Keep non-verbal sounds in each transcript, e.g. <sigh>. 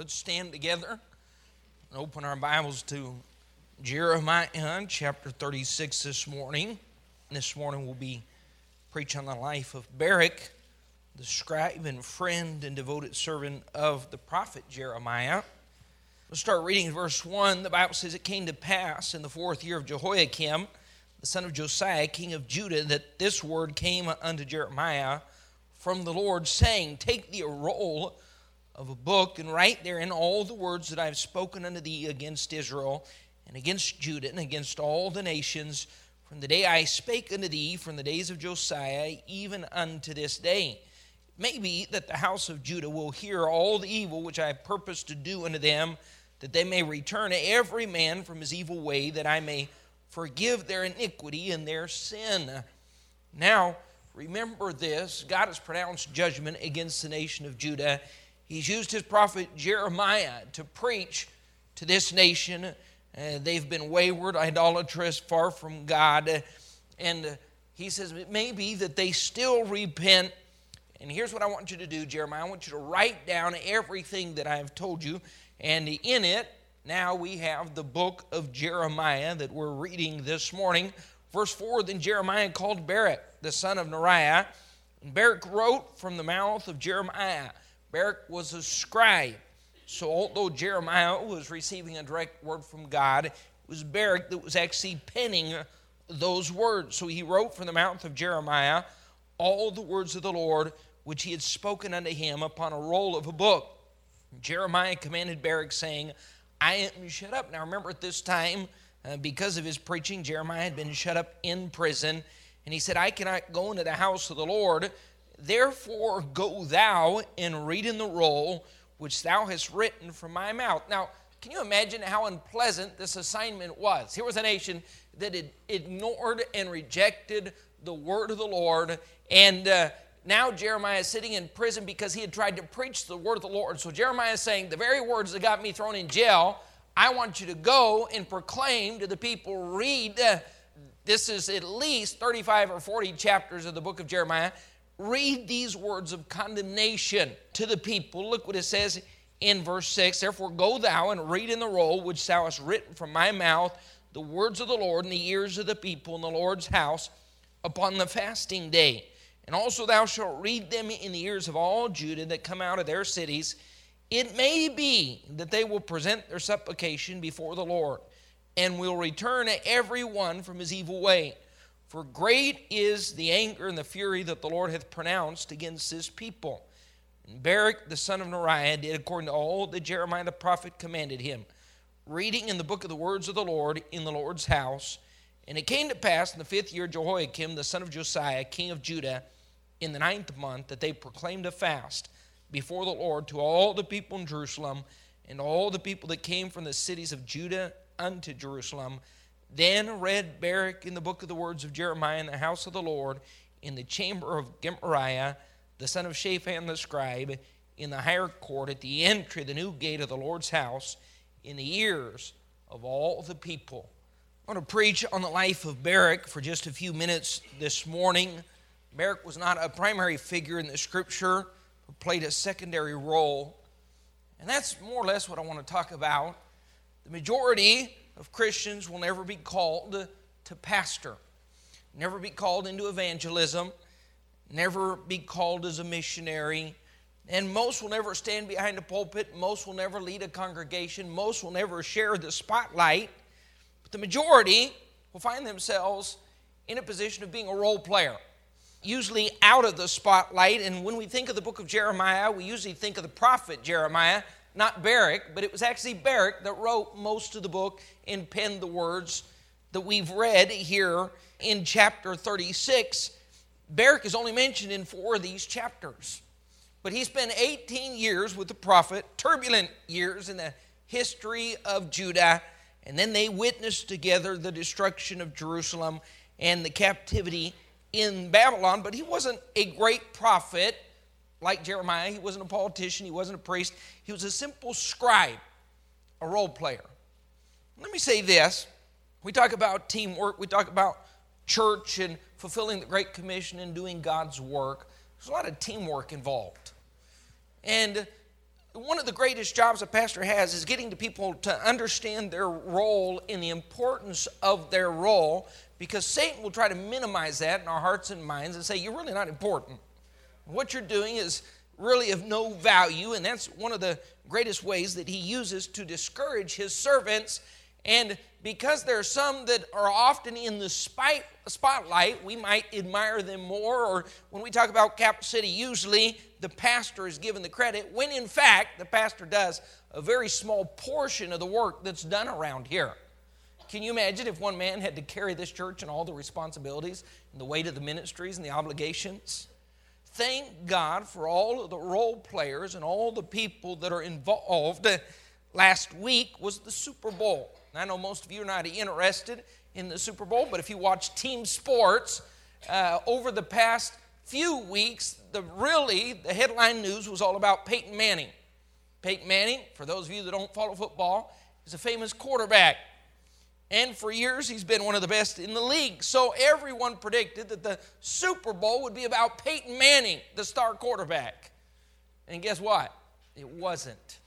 Let's stand together and open our Bibles to Jeremiah chapter 36 this morning. This morning we'll be preaching on the life of Baruch, the scribe and friend and devoted servant of the prophet Jeremiah. Let's start reading verse 1. The Bible says, It came to pass in the fourth year of Jehoiakim, the son of Josiah, king of Judah, that this word came unto Jeremiah from the Lord, saying, Take thee a roll of a book and write therein all the words that I have spoken unto thee against Israel and against Judah and against all the nations from the day I spake unto thee from the days of Josiah even unto this day. Maybe that the house of Judah will hear all the evil which I purpose to do unto them, that they may return every man from his evil way, that I may forgive their iniquity and their sin. Now, remember this God has pronounced judgment against the nation of Judah He's used his prophet Jeremiah to preach to this nation. Uh, they've been wayward, idolatrous, far from God. And he says it may be that they still repent. And here's what I want you to do, Jeremiah. I want you to write down everything that I have told you. And in it, now we have the book of Jeremiah that we're reading this morning. Verse 4 Then Jeremiah called Baruch, the son of Neriah. And Baruch wrote from the mouth of Jeremiah. Baruch was a scribe. So, although Jeremiah was receiving a direct word from God, it was Baruch that was actually penning those words. So, he wrote from the mouth of Jeremiah all the words of the Lord which he had spoken unto him upon a roll of a book. Jeremiah commanded Baruch, saying, I am shut up. Now, remember at this time, uh, because of his preaching, Jeremiah had been shut up in prison. And he said, I cannot go into the house of the Lord Therefore, go thou and read in the roll which thou hast written from my mouth. Now, can you imagine how unpleasant this assignment was? Here was a nation that had ignored and rejected the word of the Lord, and uh, now Jeremiah is sitting in prison because he had tried to preach the word of the Lord. So Jeremiah is saying, The very words that got me thrown in jail, I want you to go and proclaim to the people, read. Uh, this is at least 35 or 40 chapters of the book of Jeremiah read these words of condemnation to the people. Look what it says in verse 6 Therefore, go thou and read in the roll which thou hast written from my mouth the words of the Lord in the ears of the people in the Lord's house upon the fasting day. And also thou shalt read them in the ears of all Judah that come out of their cities. It may be that they will present their supplication before the Lord and will return every one from his evil way for great is the anger and the fury that the Lord hath pronounced against his people. And Baruch the son of Neriah did according to all that Jeremiah the prophet commanded him, reading in the book of the words of the Lord in the Lord's house. And it came to pass in the fifth year Jehoiakim the son of Josiah, king of Judah, in the ninth month, that they proclaimed a fast before the Lord to all the people in Jerusalem and all the people that came from the cities of Judah unto Jerusalem then read Baruch in the book of the words of Jeremiah in the house of the Lord, in the chamber of Gemariah, the son of Shaphan the scribe, in the higher court at the entry the new gate of the Lord's house, in the ears of all the people. I want to preach on the life of Baruch for just a few minutes this morning. Baruch was not a primary figure in the scripture, but played a secondary role. And that's more or less what I want to talk about. The majority of Christians will never be called to pastor, never be called into evangelism, never be called as a missionary. And most will never stand behind a pulpit. Most will never lead a congregation. Most will never share the spotlight. But the majority will find themselves in a position of being a role player, usually out of the spotlight. And when we think of the book of Jeremiah, we usually think of the prophet Jeremiah not Baruch, but it was actually Baruch that wrote most of the book and penned the words that we've read here in chapter 36. Baruch is only mentioned in four of these chapters. But he spent 18 years with the prophet, turbulent years in the history of Judah, and then they witnessed together the destruction of Jerusalem and the captivity in Babylon. But he wasn't a great prophet like Jeremiah. He wasn't a politician, he wasn't a priest. He was a simple scribe, a role player. Let me say this we talk about teamwork, we talk about church and fulfilling the Great Commission and doing God's work. There's a lot of teamwork involved. And one of the greatest jobs a pastor has is getting the people to understand their role and the importance of their role because Satan will try to minimize that in our hearts and minds and say, You're really not important. What you're doing is really of no value, and that's one of the greatest ways that he uses to discourage his servants. And because there are some that are often in the spotlight, we might admire them more. Or when we talk about Capital City, usually the pastor is given the credit, when in fact the pastor does a very small portion of the work that's done around here. Can you imagine if one man had to carry this church and all the responsibilities and the weight of the ministries and the obligations? Thank God for all of the role players and all the people that are involved. Last week was the Super Bowl. I know most of you are not interested in the Super Bowl, but if you watch team sports uh, over the past few weeks, the really the headline news was all about Peyton Manning. Peyton Manning, for those of you that don't follow football, is a famous quarterback. And for years, he's been one of the best in the league. So everyone predicted that the Super Bowl would be about Peyton Manning, the star quarterback. And guess what? It wasn't.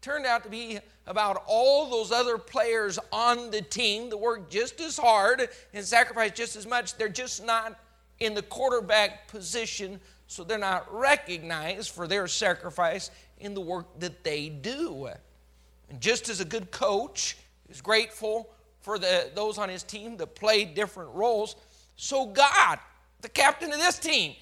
Turned out to be about all those other players on the team that work just as hard and sacrifice just as much. They're just not in the quarterback position, so they're not recognized for their sacrifice in the work that they do. And just as a good coach is grateful for the, those on his team that played different roles. So, God, the captain of this team,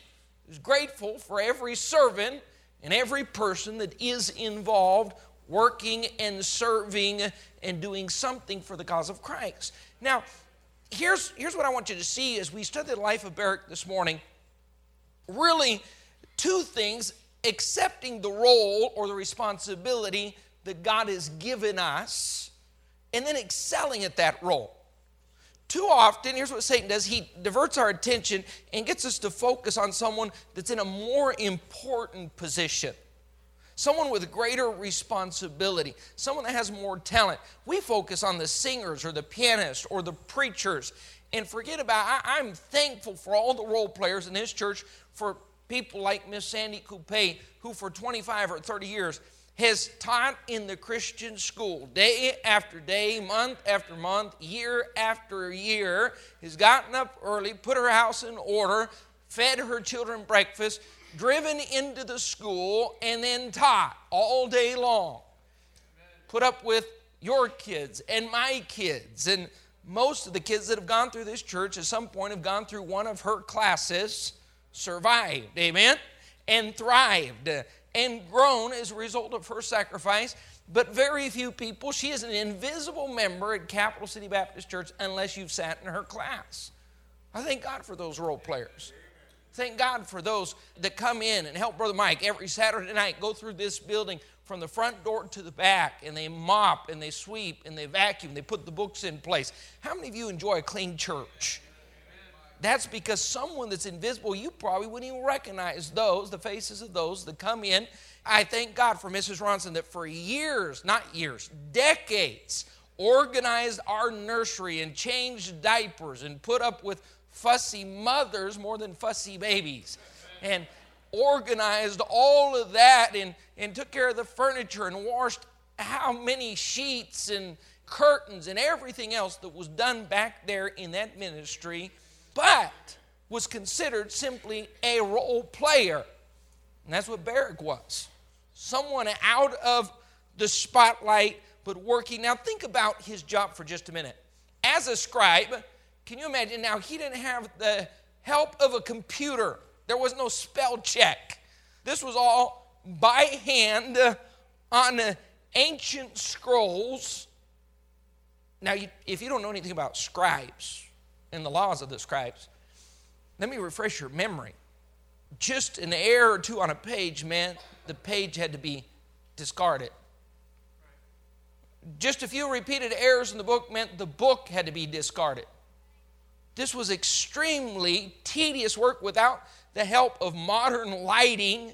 is grateful for every servant and every person that is involved working and serving and doing something for the cause of Christ. Now, here's, here's what I want you to see as we study the life of Baruch this morning. Really, two things accepting the role or the responsibility that God has given us and then excelling at that role. Too often, here's what Satan does he diverts our attention and gets us to focus on someone that's in a more important position. Someone with greater responsibility, someone that has more talent. We focus on the singers or the pianists or the preachers and forget about. I, am thankful for all the role players in this church, for people like Miss Sandy Coupe, who for 25 or 30 years has taught in the Christian school day after day, month after month, year after year, has gotten up early, put her house in order, fed her children breakfast, driven into the school, and then taught all day long. Put up with your kids and my kids. And most of the kids that have gone through this church at some point have gone through one of her classes, survived, amen, and thrived and grown as a result of her sacrifice. But very few people, she is an invisible member at Capital City Baptist Church unless you've sat in her class. I thank God for those role players. Thank God for those that come in and help Brother Mike every Saturday night go through this building from the front door to the back and they mop and they sweep and they vacuum, they put the books in place. How many of you enjoy a clean church? That's because someone that's invisible, you probably wouldn't even recognize those, the faces of those that come in. I thank God for Mrs. Ronson that for years, not years, decades, organized our nursery and changed diapers and put up with fussy mothers more than fussy babies. And organized all of that and, and took care of the furniture and washed how many sheets and curtains and everything else that was done back there in that ministry but was considered simply a role player. And that's what Baruch was someone out of the spotlight, but working. Now, think about his job for just a minute. As a scribe, can you imagine? Now, he didn't have the help of a computer, there was no spell check. This was all by hand on ancient scrolls. Now, if you don't know anything about scribes, in the laws of the scribes. Let me refresh your memory. Just an error or two on a page meant the page had to be discarded. Just a few repeated errors in the book meant the book had to be discarded. This was extremely tedious work without the help of modern lighting.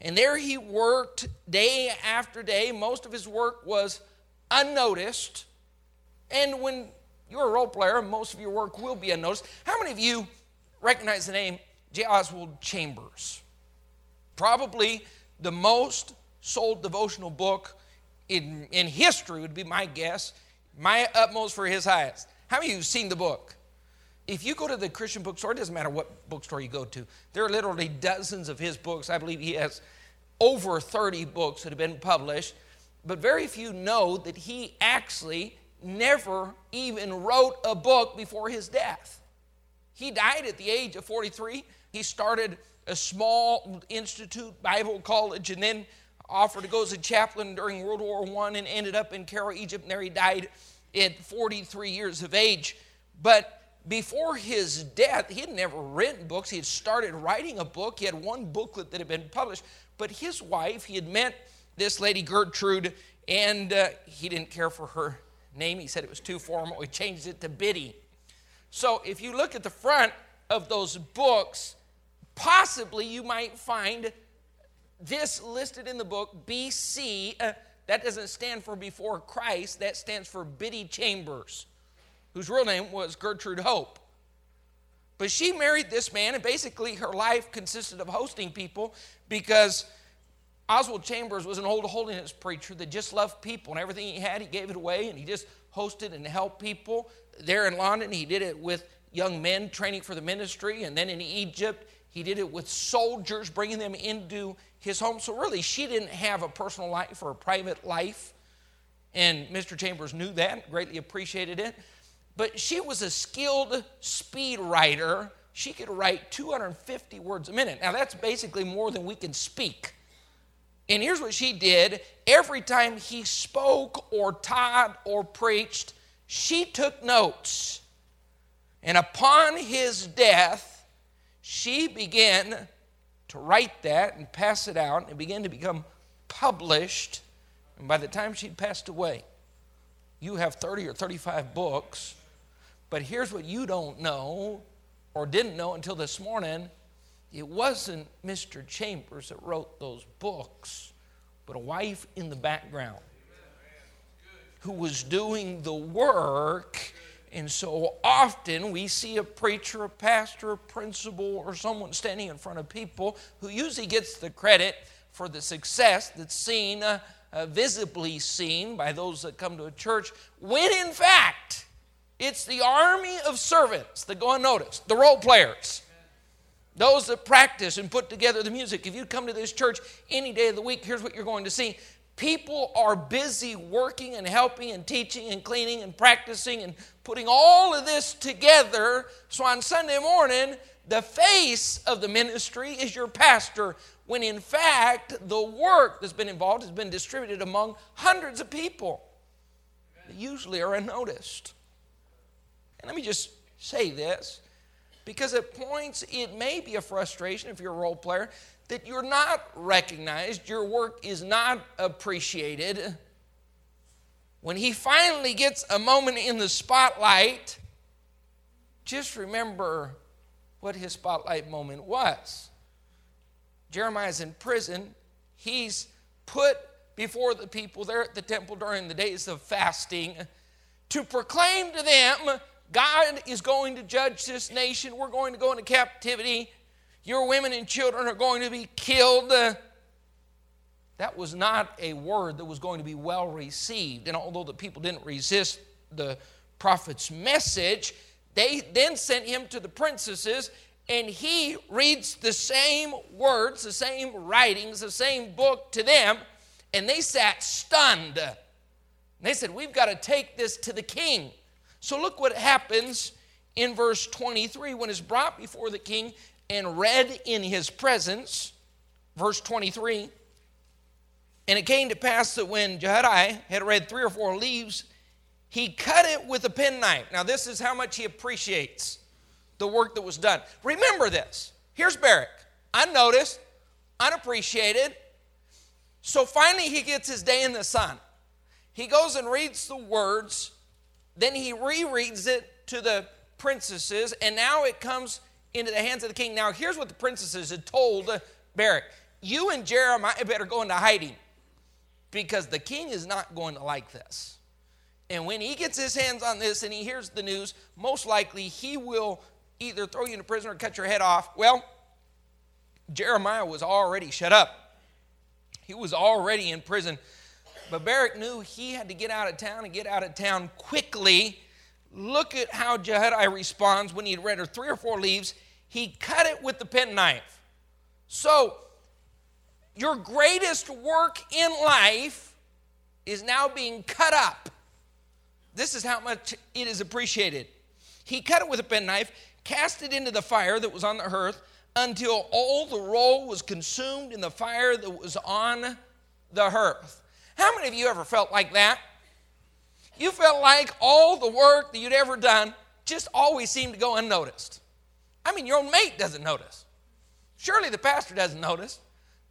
And there he worked day after day. Most of his work was unnoticed. And when you're a role player, and most of your work will be unnoticed. How many of you recognize the name J. Oswald Chambers? Probably the most sold devotional book in, in history, would be my guess. My utmost for his highest. How many of you have seen the book? If you go to the Christian bookstore, it doesn't matter what bookstore you go to, there are literally dozens of his books. I believe he has over 30 books that have been published, but very few know that he actually never even wrote a book before his death. He died at the age of 43. He started a small institute, Bible college, and then offered to go as a chaplain during World War I and ended up in Cairo, Egypt, and there he died at 43 years of age. But before his death, he had never written books. He had started writing a book. He had one booklet that had been published. But his wife, he had met this lady Gertrude, and uh, he didn't care for her name. He said it was too formal. He changed it to Biddy. So if you look at the front of those books, possibly you might find this listed in the book BC. Uh, that doesn't stand for before Christ, that stands for Biddy Chambers whose real name was Gertrude Hope. But she married this man, and basically her life consisted of hosting people because Oswald Chambers was an old holiness preacher that just loved people, and everything he had, he gave it away, and he just hosted and helped people. There in London, he did it with young men training for the ministry, and then in Egypt, he did it with soldiers, bringing them into his home. So, really, she didn't have a personal life or a private life. And Mr. Chambers knew that, greatly appreciated it. But she was a skilled speed writer. She could write 250 words a minute. Now, that's basically more than we can speak. And here's what she did every time he spoke or taught or preached, she took notes. And upon his death, she began to write that and pass it out, and began to become published. And by the time she'd passed away, you have 30 or 35 books but here's what you don't know or didn't know until this morning it wasn't Mr. Chambers that wrote those books, but a wife in the background who was doing the work. And so often we see a preacher, a pastor, a principal, or someone standing in front of people who usually gets the credit for the success that's seen, uh, uh, visibly seen by those that come to a church, when in fact, it's the army of servants that go unnoticed, the role players, those that practice and put together the music. If you come to this church any day of the week, here's what you're going to see. People are busy working and helping and teaching and cleaning and practicing and putting all of this together. So on Sunday morning, the face of the ministry is your pastor, when in fact, the work that's been involved has been distributed among hundreds of people that usually are unnoticed. And let me just say this because at points it may be a frustration if you're a role player that you're not recognized, your work is not appreciated. When he finally gets a moment in the spotlight, just remember what his spotlight moment was. Jeremiah's in prison. He's put before the people there at the temple during the days of fasting to proclaim to them God is going to judge this nation. We're going to go into captivity. Your women and children are going to be killed. That was not a word that was going to be well received. And although the people didn't resist the prophet's message, they then sent him to the princesses, and he reads the same words, the same writings, the same book to them, and they sat stunned. And they said, We've got to take this to the king. So look what happens in verse 23 when it's brought before the king and read in his presence. Verse 23. And it came to pass that when Jehudi had read three or four leaves, he cut it with a penknife. Now, this is how much he appreciates the work that was done. Remember this. Here's Baruch, unnoticed, unappreciated. So finally, he gets his day in the sun. He goes and reads the words then he rereads it to the princesses, and now it comes into the hands of the king. Now, here's what the princesses had told Baruch You and Jeremiah better go into hiding because the king is not going to like this. And when he gets his hands on this and he hears the news, most likely he will either throw you into prison or cut your head off. Well, Jeremiah was already shut up. He was already in prison. But Baruch knew he had to get out of town and get out of town quickly. Look at how Jehudi responds when he had read her three or four leaves. He cut it with the penknife. So, your greatest work in life is now being cut up. This is how much it is appreciated. He cut it with a penknife, cast it into the fire that was on the hearth until all the roll was consumed in the fire that was on the hearth. How many of you ever felt like that? You felt like all the work that you'd ever done just always seemed to go unnoticed. I mean, your own mate doesn't notice. Surely the pastor doesn't notice.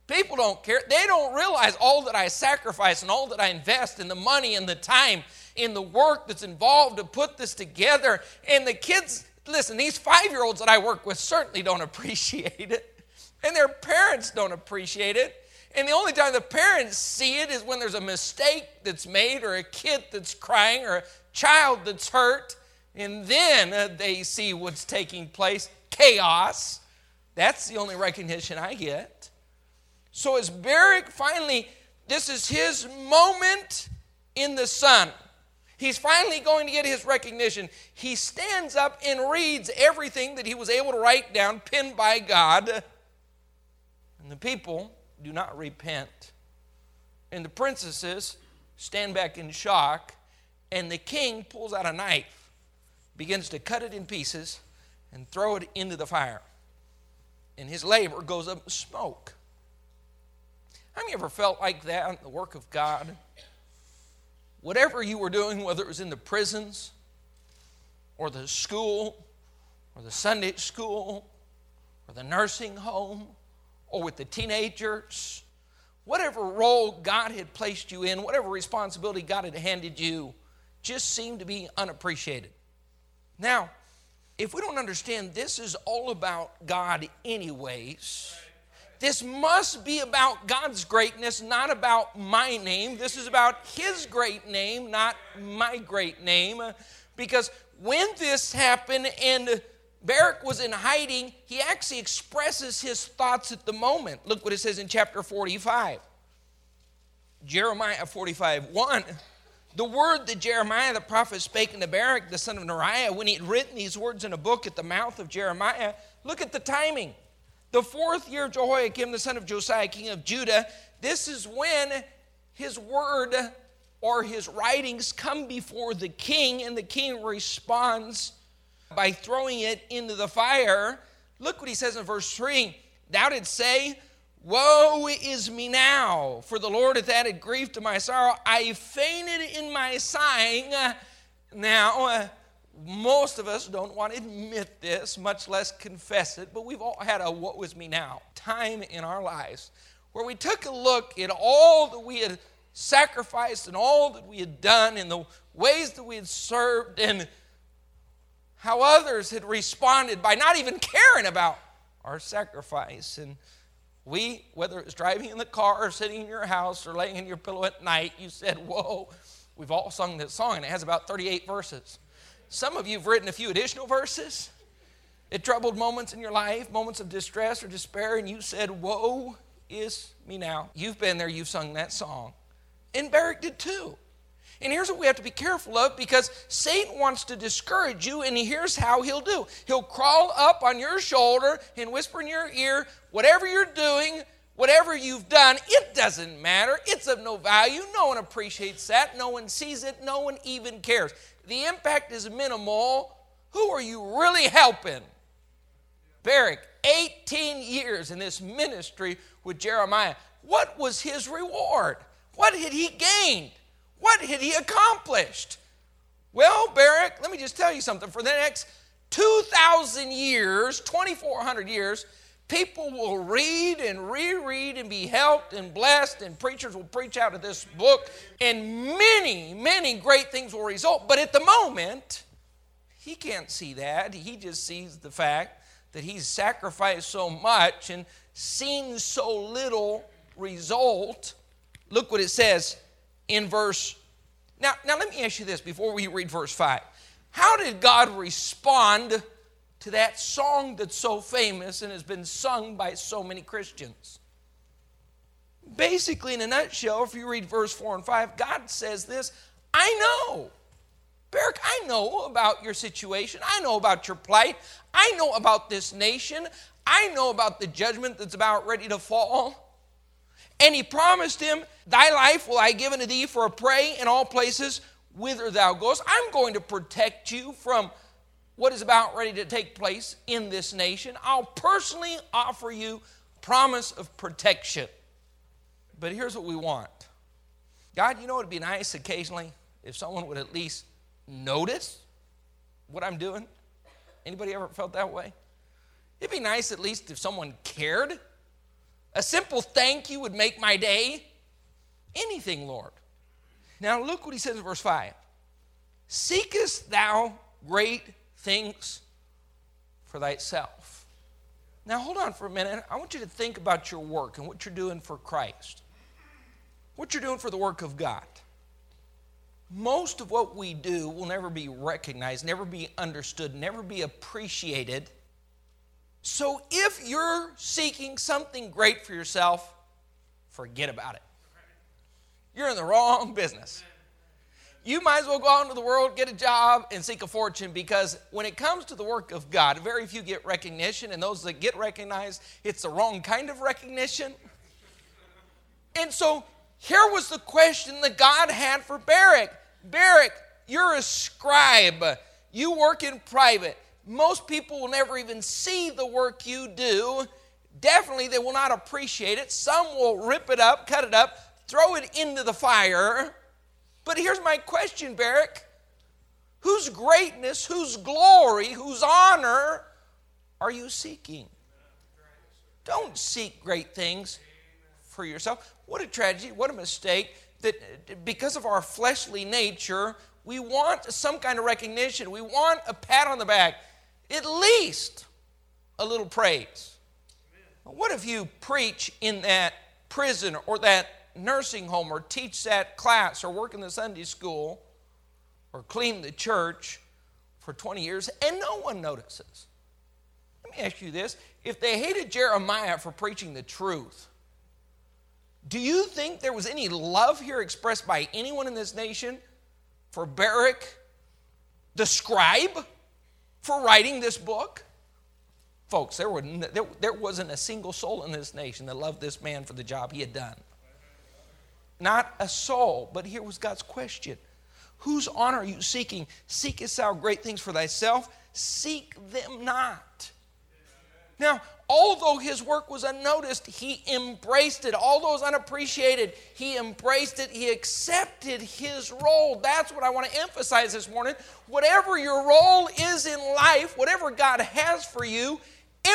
People don't care. They don't realize all that I sacrifice and all that I invest in the money and the time in the work that's involved to put this together. And the kids, listen, these five year olds that I work with certainly don't <laughs> appreciate it. And their parents don't appreciate it. And the only time the parents see it is when there's a mistake that's made, or a kid that's crying, or a child that's hurt. And then uh, they see what's taking place chaos. That's the only recognition I get. So, as Baruch finally, this is his moment in the sun. He's finally going to get his recognition. He stands up and reads everything that he was able to write down, pinned by God. And the people do not repent. And the princesses stand back in shock, and the king pulls out a knife, begins to cut it in pieces, and throw it into the fire. And his labor goes up in smoke. Have you ever felt like that in the work of God? Whatever you were doing, whether it was in the prisons, or the school, or the Sunday school, or the nursing home, or with the teenagers, whatever role God had placed you in, whatever responsibility God had handed you, just seemed to be unappreciated. Now, if we don't understand this is all about God, anyways, this must be about God's greatness, not about my name. This is about His great name, not my great name. Because when this happened and Baruch was in hiding, he actually expresses his thoughts at the moment. Look what it says in chapter 45. Jeremiah 45 1. The word that Jeremiah the prophet spake unto Baruch, the son of Neriah, when he had written these words in a book at the mouth of Jeremiah, look at the timing. The fourth year of Jehoiakim, the son of Josiah, king of Judah, this is when his word or his writings come before the king, and the king responds by throwing it into the fire. Look what he says in verse 3 Thou didst say, Woe is me now, for the Lord hath added grief to my sorrow. I fainted in my sighing. Now, uh, most of us don't want to admit this, much less confess it, but we've all had a what was me now time in our lives where we took a look at all that we had sacrificed and all that we had done and the ways that we had served and how others had responded by not even caring about our sacrifice. And we, whether it was driving in the car or sitting in your house or laying in your pillow at night, you said, Woe, we've all sung this song, and it has about 38 verses. Some of you have written a few additional verses. It troubled moments in your life, moments of distress or despair, and you said, Woe is me now. You've been there, you've sung that song. And Baruch did too. And here's what we have to be careful of because Satan wants to discourage you, and here's how he'll do he'll crawl up on your shoulder and whisper in your ear, whatever you're doing, whatever you've done, it doesn't matter. It's of no value. No one appreciates that. No one sees it. No one even cares. The impact is minimal. Who are you really helping? Baruch, 18 years in this ministry with Jeremiah. What was his reward? What had he gained? What had he accomplished? Well, Baruch, let me just tell you something. For the next 2,000 years, 2,400 years, people will read and reread and be helped and blessed, and preachers will preach out of this book, and many, many great things will result. But at the moment, he can't see that. He just sees the fact that he's sacrificed so much and seen so little result. Look what it says in verse. Now, now let me ask you this before we read verse 5. How did God respond to that song that's so famous and has been sung by so many Christians? Basically, in a nutshell, if you read verse 4 and 5, God says this I know. Baruch, I know about your situation. I know about your plight. I know about this nation. I know about the judgment that's about ready to fall. And he promised him, Thy life will I give unto thee for a prey in all places whither thou goest. I'm going to protect you from what is about ready to take place in this nation. I'll personally offer you promise of protection. But here's what we want God, you know, it'd be nice occasionally if someone would at least notice what I'm doing. Anybody ever felt that way? It'd be nice at least if someone cared. A simple thank you would make my day. Anything, Lord. Now, look what he says in verse 5 Seekest thou great things for thyself? Now, hold on for a minute. I want you to think about your work and what you're doing for Christ, what you're doing for the work of God. Most of what we do will never be recognized, never be understood, never be appreciated so if you're seeking something great for yourself, forget about it. You're in the wrong business. You might as well go out into the world, get a job, and seek a fortune because when it comes to the work of God, very few get recognition, and those that get recognized, it's the wrong kind of recognition. And so here was the question that God had for Baruch Baruch, you're a scribe, you work in private most people will never even see the work you do. Definitely, they will not appreciate it. Some will rip it up, cut it up, throw it into the fire. But here's my question, Baruch whose greatness, whose glory, whose honor are you seeking? Don't seek great things for yourself. What a tragedy, what a mistake that because of our fleshly nature, we want some kind of recognition. We want a pat on the back at least a little praise. What if you preach in that prison or that nursing home or teach that class or work in the Sunday school or clean the church for 20 years and no one notices? Let me ask you this if they hated Jeremiah for preaching the truth, do you think there was any love here expressed by anyone in this nation for Baruch, the scribe? For writing this book? Folks, there, were, there, there wasn't a single soul in this nation that loved this man for the job he had done. Not a soul. But here was God's question Whose honor are you seeking? Seekest thou great things for thyself? Seek them not. Now, although his work was unnoticed, he embraced it. Although it was unappreciated, he embraced it. He accepted his role. That's what I want to emphasize this morning. Whatever your role is in life, whatever God has for you,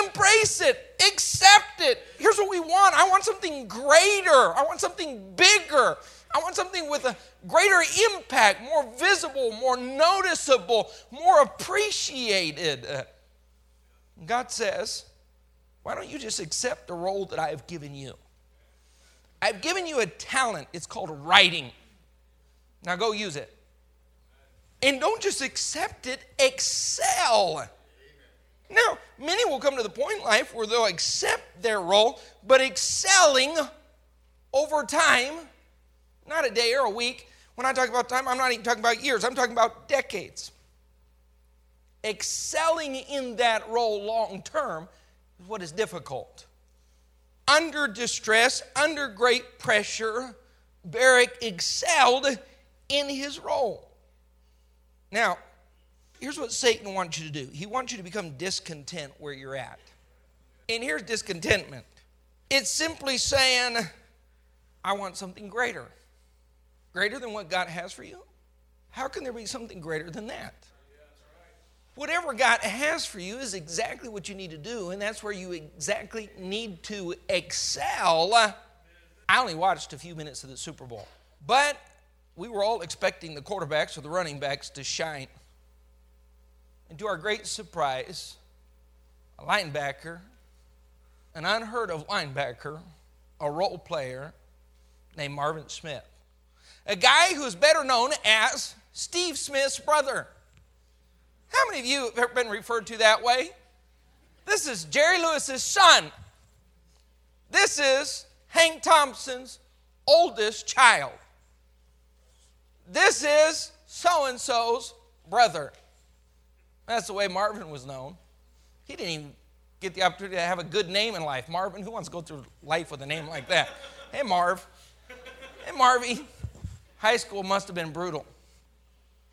embrace it, accept it. Here's what we want I want something greater, I want something bigger. I want something with a greater impact, more visible, more noticeable, more appreciated. God says, why don't you just accept the role that I have given you? I've given you a talent. It's called writing. Now go use it. And don't just accept it, excel. Now, many will come to the point in life where they'll accept their role, but excelling over time, not a day or a week. When I talk about time, I'm not even talking about years, I'm talking about decades. Excelling in that role long term what is difficult. Under distress, under great pressure, Baruch excelled in his role. Now, here's what Satan wants you to do he wants you to become discontent where you're at. And here's discontentment it's simply saying, I want something greater. Greater than what God has for you? How can there be something greater than that? Whatever God has for you is exactly what you need to do, and that's where you exactly need to excel. I only watched a few minutes of the Super Bowl, but we were all expecting the quarterbacks or the running backs to shine. And to our great surprise, a linebacker, an unheard of linebacker, a role player named Marvin Smith, a guy who's better known as Steve Smith's brother. How many of you have ever been referred to that way? This is Jerry Lewis's son. This is Hank Thompson's oldest child. This is so and so's brother. That's the way Marvin was known. He didn't even get the opportunity to have a good name in life. Marvin, who wants to go through life with a name like that? Hey, Marv. Hey, Marvy. High school must have been brutal.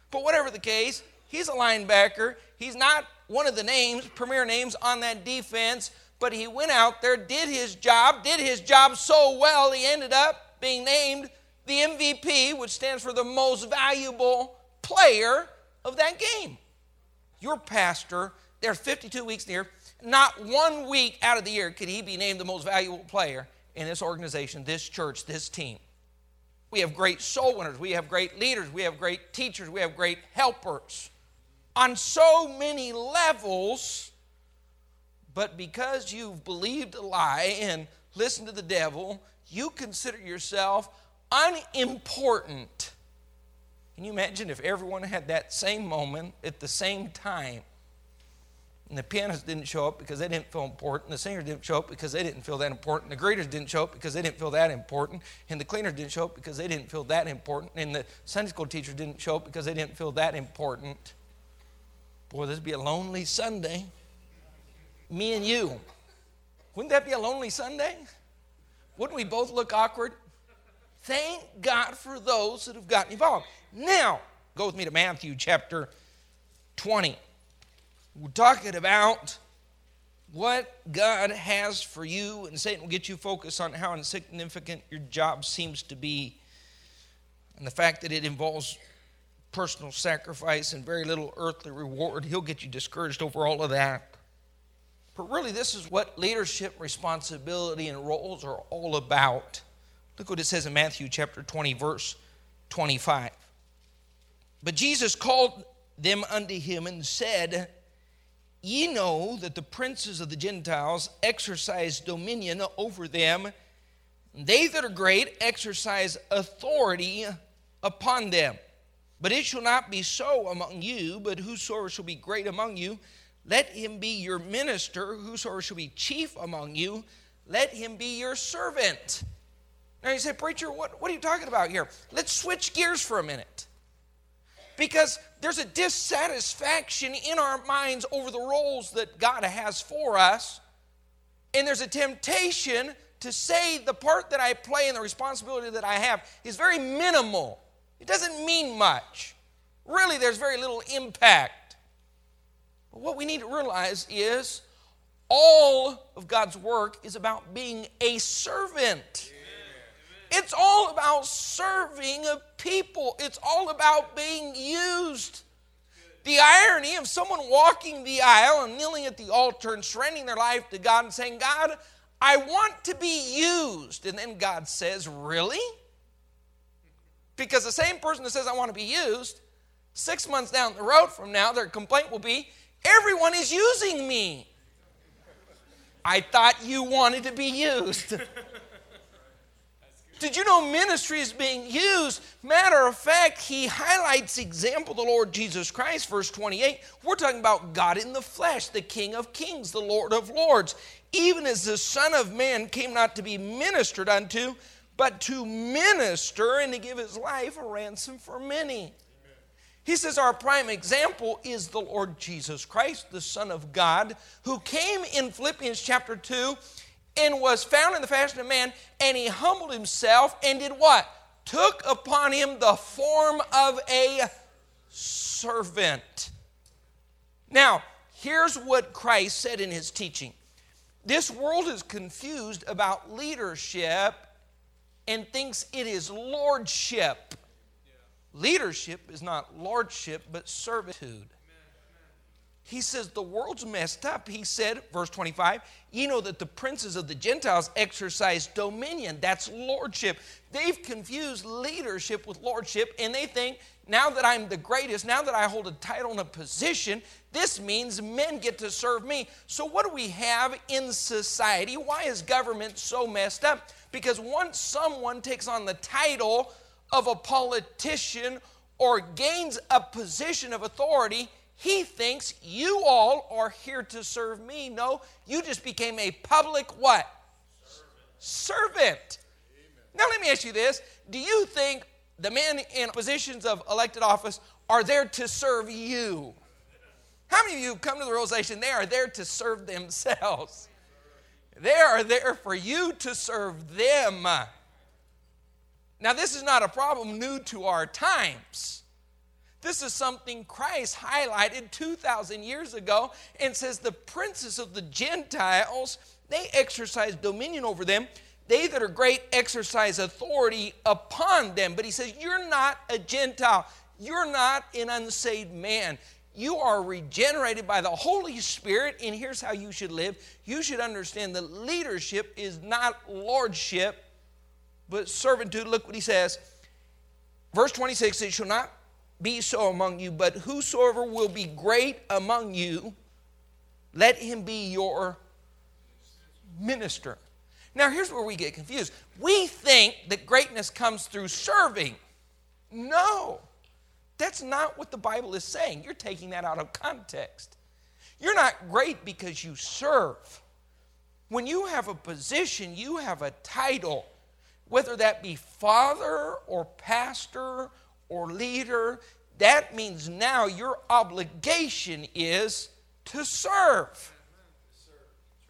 But whatever the case, he's a linebacker. He's not one of the names, premier names on that defense, but he went out there, did his job, did his job so well, he ended up being named the MVP, which stands for the most valuable player of that game. Your pastor, there are 52 weeks in the year, not one week out of the year could he be named the most valuable player in this organization, this church, this team. We have great soul winners, we have great leaders, we have great teachers, we have great helpers on so many levels. But because you've believed a lie and listened to the devil, you consider yourself unimportant. Can you imagine if everyone had that same moment at the same time? And the pianists didn't show up because they didn't feel important. The singer didn't show up because they didn't feel that important. The greeters didn't show up because they didn't feel that important. And the cleaners didn't show up because they didn't feel that important. And the Sunday school teacher didn't show up because they didn't feel that important. Boy, this would be a lonely Sunday. Me and you. Wouldn't that be a lonely Sunday? Wouldn't we both look awkward? Thank God for those that have gotten involved. Now, go with me to Matthew chapter 20. We're talking about what God has for you, and Satan will get you focused on how insignificant your job seems to be, and the fact that it involves personal sacrifice and very little earthly reward. He'll get you discouraged over all of that. But really, this is what leadership, responsibility, and roles are all about. Look what it says in Matthew chapter 20, verse 25. But Jesus called them unto him and said, Ye know that the princes of the Gentiles exercise dominion over them. They that are great exercise authority upon them. But it shall not be so among you, but whosoever shall be great among you, let him be your minister. Whosoever shall be chief among you, let him be your servant. Now you say, Preacher, what, what are you talking about here? Let's switch gears for a minute. Because there's a dissatisfaction in our minds over the roles that God has for us. And there's a temptation to say the part that I play and the responsibility that I have is very minimal. It doesn't mean much. Really, there's very little impact. But what we need to realize is all of God's work is about being a servant. It's all about serving people, it's all about being used. The irony of someone walking the aisle and kneeling at the altar and surrendering their life to God and saying, God, I want to be used. And then God says, Really? Because the same person that says, I want to be used, six months down the road from now, their complaint will be, Everyone is using me. I thought you wanted to be used. <laughs> Did you know ministry is being used? Matter of fact, he highlights example the Lord Jesus Christ, verse 28. We're talking about God in the flesh, the King of kings, the Lord of lords. Even as the Son of Man came not to be ministered unto, but to minister and to give his life a ransom for many. He says our prime example is the Lord Jesus Christ, the Son of God, who came in Philippians chapter 2 and was found in the fashion of man, and he humbled himself and did what? Took upon him the form of a servant. Now, here's what Christ said in his teaching this world is confused about leadership and thinks it is lordship. Leadership is not lordship, but servitude. He says, The world's messed up. He said, verse 25, you know that the princes of the Gentiles exercise dominion. That's lordship. They've confused leadership with lordship, and they think now that I'm the greatest, now that I hold a title and a position, this means men get to serve me. So, what do we have in society? Why is government so messed up? Because once someone takes on the title of a politician or gains a position of authority, he thinks you all are here to serve me. No, you just became a public what? servant. Now, let me ask you this Do you think the men in positions of elected office are there to serve you? How many of you come to the realization they are there to serve themselves? They are there for you to serve them. Now, this is not a problem new to our times. This is something Christ highlighted 2,000 years ago and says the princes of the Gentiles, they exercise dominion over them. They that are great exercise authority upon them. But he says, You're not a Gentile. You're not an unsaved man. You are regenerated by the Holy Spirit, and here's how you should live. You should understand that leadership is not lordship, but servitude. Look what he says. Verse 26 It shall not be so among you, but whosoever will be great among you, let him be your minister. Now, here's where we get confused. We think that greatness comes through serving. No. That's not what the Bible is saying. You're taking that out of context. You're not great because you serve. When you have a position, you have a title, whether that be father or pastor or leader, that means now your obligation is to serve.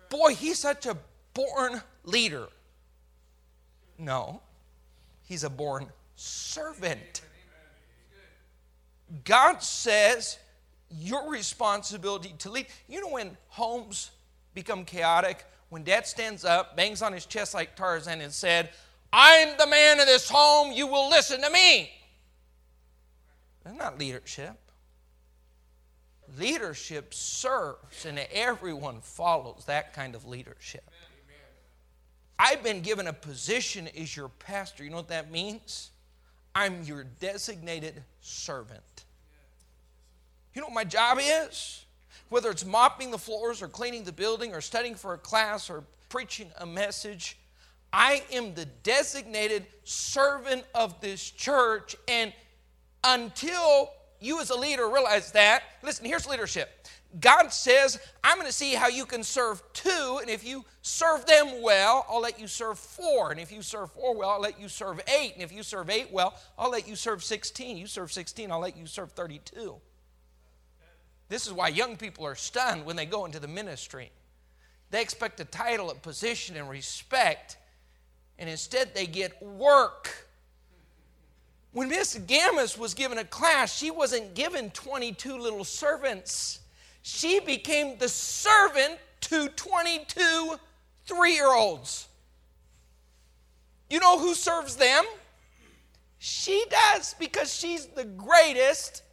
Boy, he's such a born leader. No, he's a born servant. God says your responsibility to lead. You know when homes become chaotic? When dad stands up, bangs on his chest like Tarzan, and said, I'm the man of this home, you will listen to me. That's not leadership. Leadership serves, and everyone follows that kind of leadership. I've been given a position as your pastor. You know what that means? I'm your designated servant. You know what my job is? Whether it's mopping the floors or cleaning the building or studying for a class or preaching a message, I am the designated servant of this church. And until you as a leader realize that, listen, here's leadership God says, I'm going to see how you can serve two, and if you serve them well, I'll let you serve four. And if you serve four well, I'll let you serve eight. And if you serve eight well, I'll let you serve 16. You serve 16, I'll let you serve 32. This is why young people are stunned when they go into the ministry. They expect a title, a position, and respect, and instead they get work. When Miss Gammas was given a class, she wasn't given 22 little servants she became the servant to 22 three year olds. You know who serves them? She does because she's the greatest.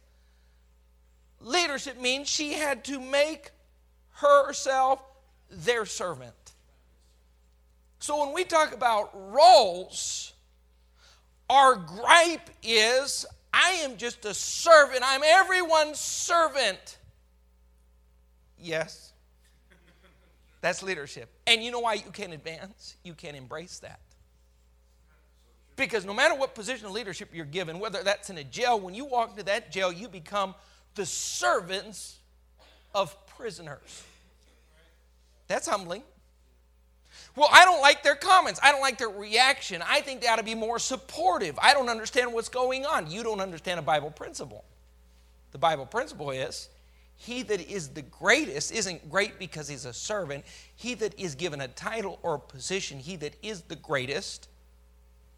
Leadership means she had to make herself their servant. So when we talk about roles, our gripe is I am just a servant, I'm everyone's servant. Yes. That's leadership. And you know why you can't advance? You can't embrace that. Because no matter what position of leadership you're given, whether that's in a jail, when you walk into that jail, you become the servants of prisoners. That's humbling. Well, I don't like their comments. I don't like their reaction. I think they ought to be more supportive. I don't understand what's going on. You don't understand a Bible principle. The Bible principle is he that is the greatest isn't great because he's a servant. He that is given a title or a position, he that is the greatest,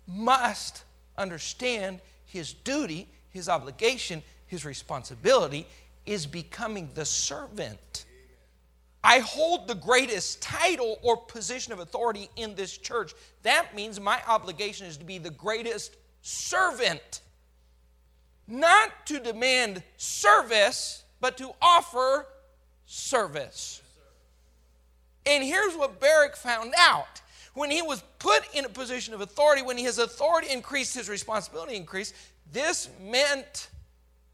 must understand his duty, his obligation, his responsibility is becoming the servant. I hold the greatest title or position of authority in this church. That means my obligation is to be the greatest servant, not to demand service but to offer service. And here's what Baruch found out. When he was put in a position of authority, when his authority increased, his responsibility increased, this meant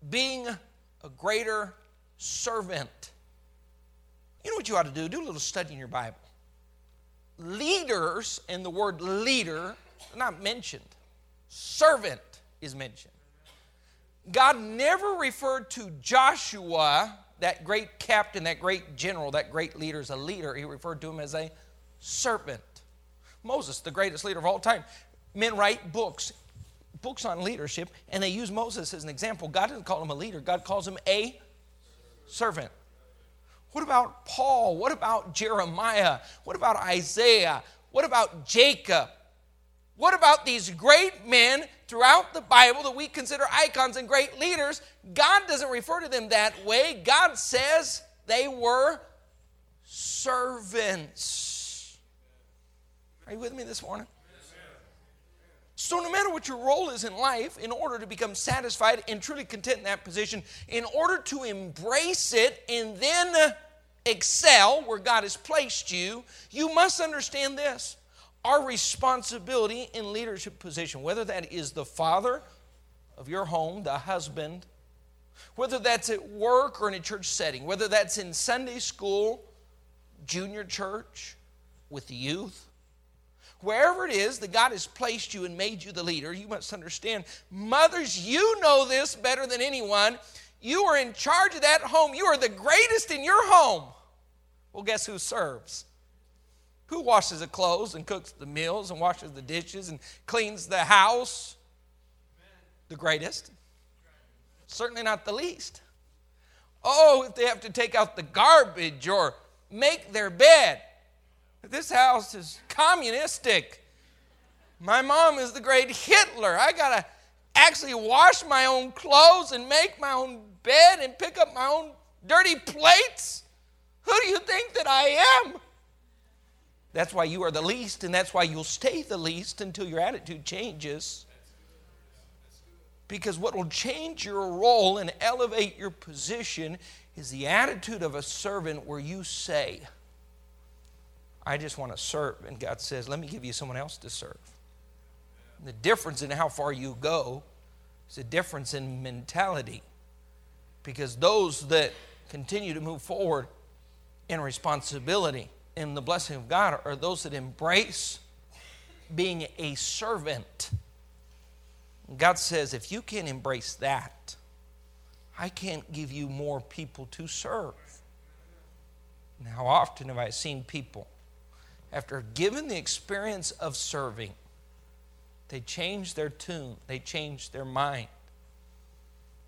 being a greater servant. You know what you ought to do? Do a little study in your Bible. Leaders, and the word leader, not mentioned. Servant is mentioned. God never referred to Joshua, that great captain, that great general, that great leader, as a leader. He referred to him as a serpent. Moses, the greatest leader of all time. Men write books, books on leadership, and they use Moses as an example. God doesn't call him a leader, God calls him a servant. What about Paul? What about Jeremiah? What about Isaiah? What about Jacob? What about these great men throughout the Bible that we consider icons and great leaders? God doesn't refer to them that way. God says they were servants. Are you with me this morning? So, no matter what your role is in life, in order to become satisfied and truly content in that position, in order to embrace it and then excel where God has placed you, you must understand this. Our responsibility in leadership position, whether that is the father of your home, the husband, whether that's at work or in a church setting, whether that's in Sunday school, junior church, with the youth, Wherever it is that God has placed you and made you the leader, you must understand, mothers, you know this better than anyone. You are in charge of that home. You are the greatest in your home. Well, guess who serves? Who washes the clothes and cooks the meals and washes the dishes and cleans the house? The greatest. Certainly not the least. Oh, if they have to take out the garbage or make their bed. This house is communistic. My mom is the great Hitler. I got to actually wash my own clothes and make my own bed and pick up my own dirty plates. Who do you think that I am? That's why you are the least, and that's why you'll stay the least until your attitude changes. Because what will change your role and elevate your position is the attitude of a servant where you say, I just want to serve. And God says, let me give you someone else to serve. The difference in how far you go is a difference in mentality. Because those that continue to move forward in responsibility in the blessing of God are those that embrace being a servant. God says, if you can't embrace that, I can't give you more people to serve. Now, how often have I seen people after given the experience of serving, they change their tune, they change their mind.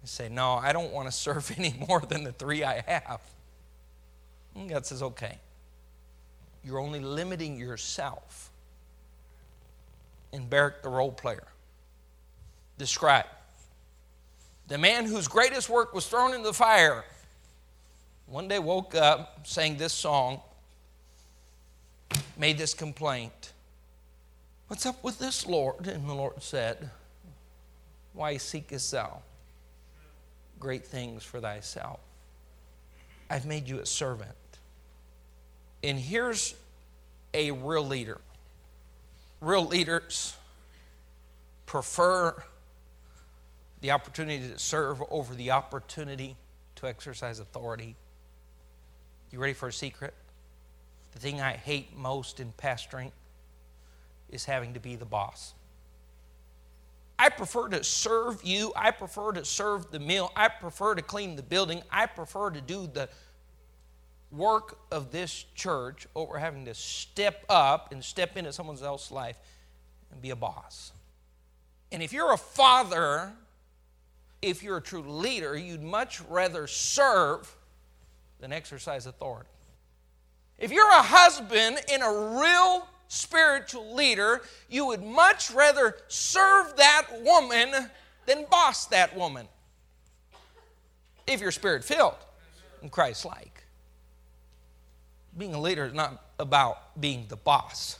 They say, No, I don't want to <laughs> serve any more than the three I have. And God says, Okay. You're only limiting yourself. And Baruch, the role player, described the man whose greatest work was thrown into the fire. One day woke up, sang this song, made this complaint. What's up with this, Lord? And the Lord said, Why seekest thou great things for thyself? I've made you a servant. And here's a real leader. Real leaders prefer the opportunity to serve over the opportunity to exercise authority. You ready for a secret? The thing I hate most in pastoring is having to be the boss. I prefer to serve you. I prefer to serve the meal. I prefer to clean the building. I prefer to do the work of this church over having to step up and step into someone else's life and be a boss. And if you're a father, if you're a true leader, you'd much rather serve than exercise authority. If you're a husband and a real spiritual leader, you would much rather serve that woman than boss that woman. If you're spirit filled and Christ like. Being a leader is not about being the boss.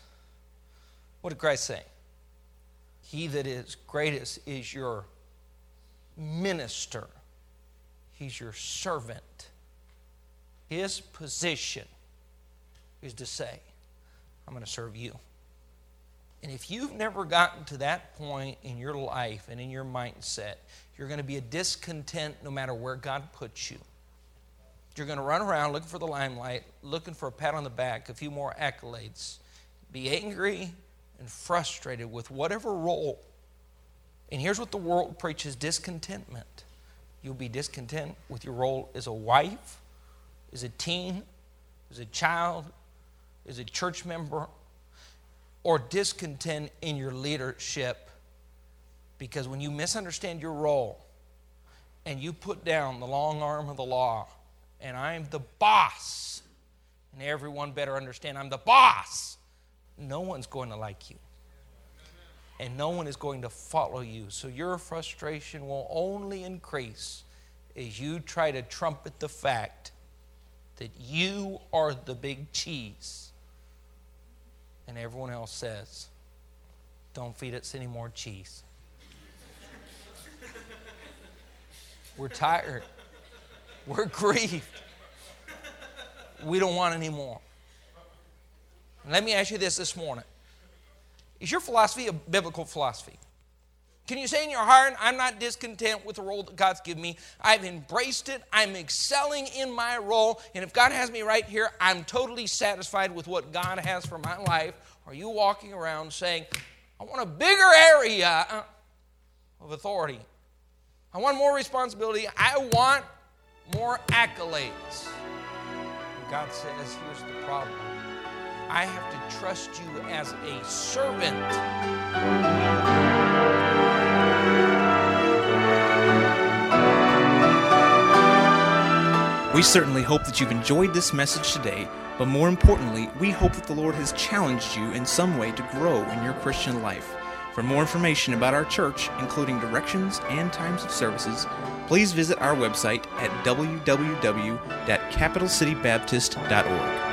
What did Christ say? He that is greatest is your minister, he's your servant. His position is to say, I'm going to serve you. And if you've never gotten to that point in your life and in your mindset, you're going to be a discontent no matter where God puts you. You're going to run around looking for the limelight, looking for a pat on the back, a few more accolades, be angry and frustrated with whatever role. And here's what the world preaches discontentment. You'll be discontent with your role as a wife, as a teen, as a child, as a church member, or discontent in your leadership. Because when you misunderstand your role and you put down the long arm of the law, and I'm the boss, and everyone better understand I'm the boss, no one's going to like you. And no one is going to follow you. So your frustration will only increase as you try to trumpet the fact that you are the big cheese. And everyone else says, don't feed us any more cheese. <laughs> We're tired. We're grieved. We don't want any more. Let me ask you this this morning Is your philosophy a biblical philosophy? Can you say in your heart, I'm not discontent with the role that God's given me? I've embraced it. I'm excelling in my role. And if God has me right here, I'm totally satisfied with what God has for my life. Are you walking around saying, I want a bigger area of authority? I want more responsibility. I want more accolades. God says, here's the problem I have to trust you as a servant. We certainly hope that you've enjoyed this message today, but more importantly, we hope that the Lord has challenged you in some way to grow in your Christian life. For more information about our church, including directions and times of services, please visit our website at www.capitalcitybaptist.org.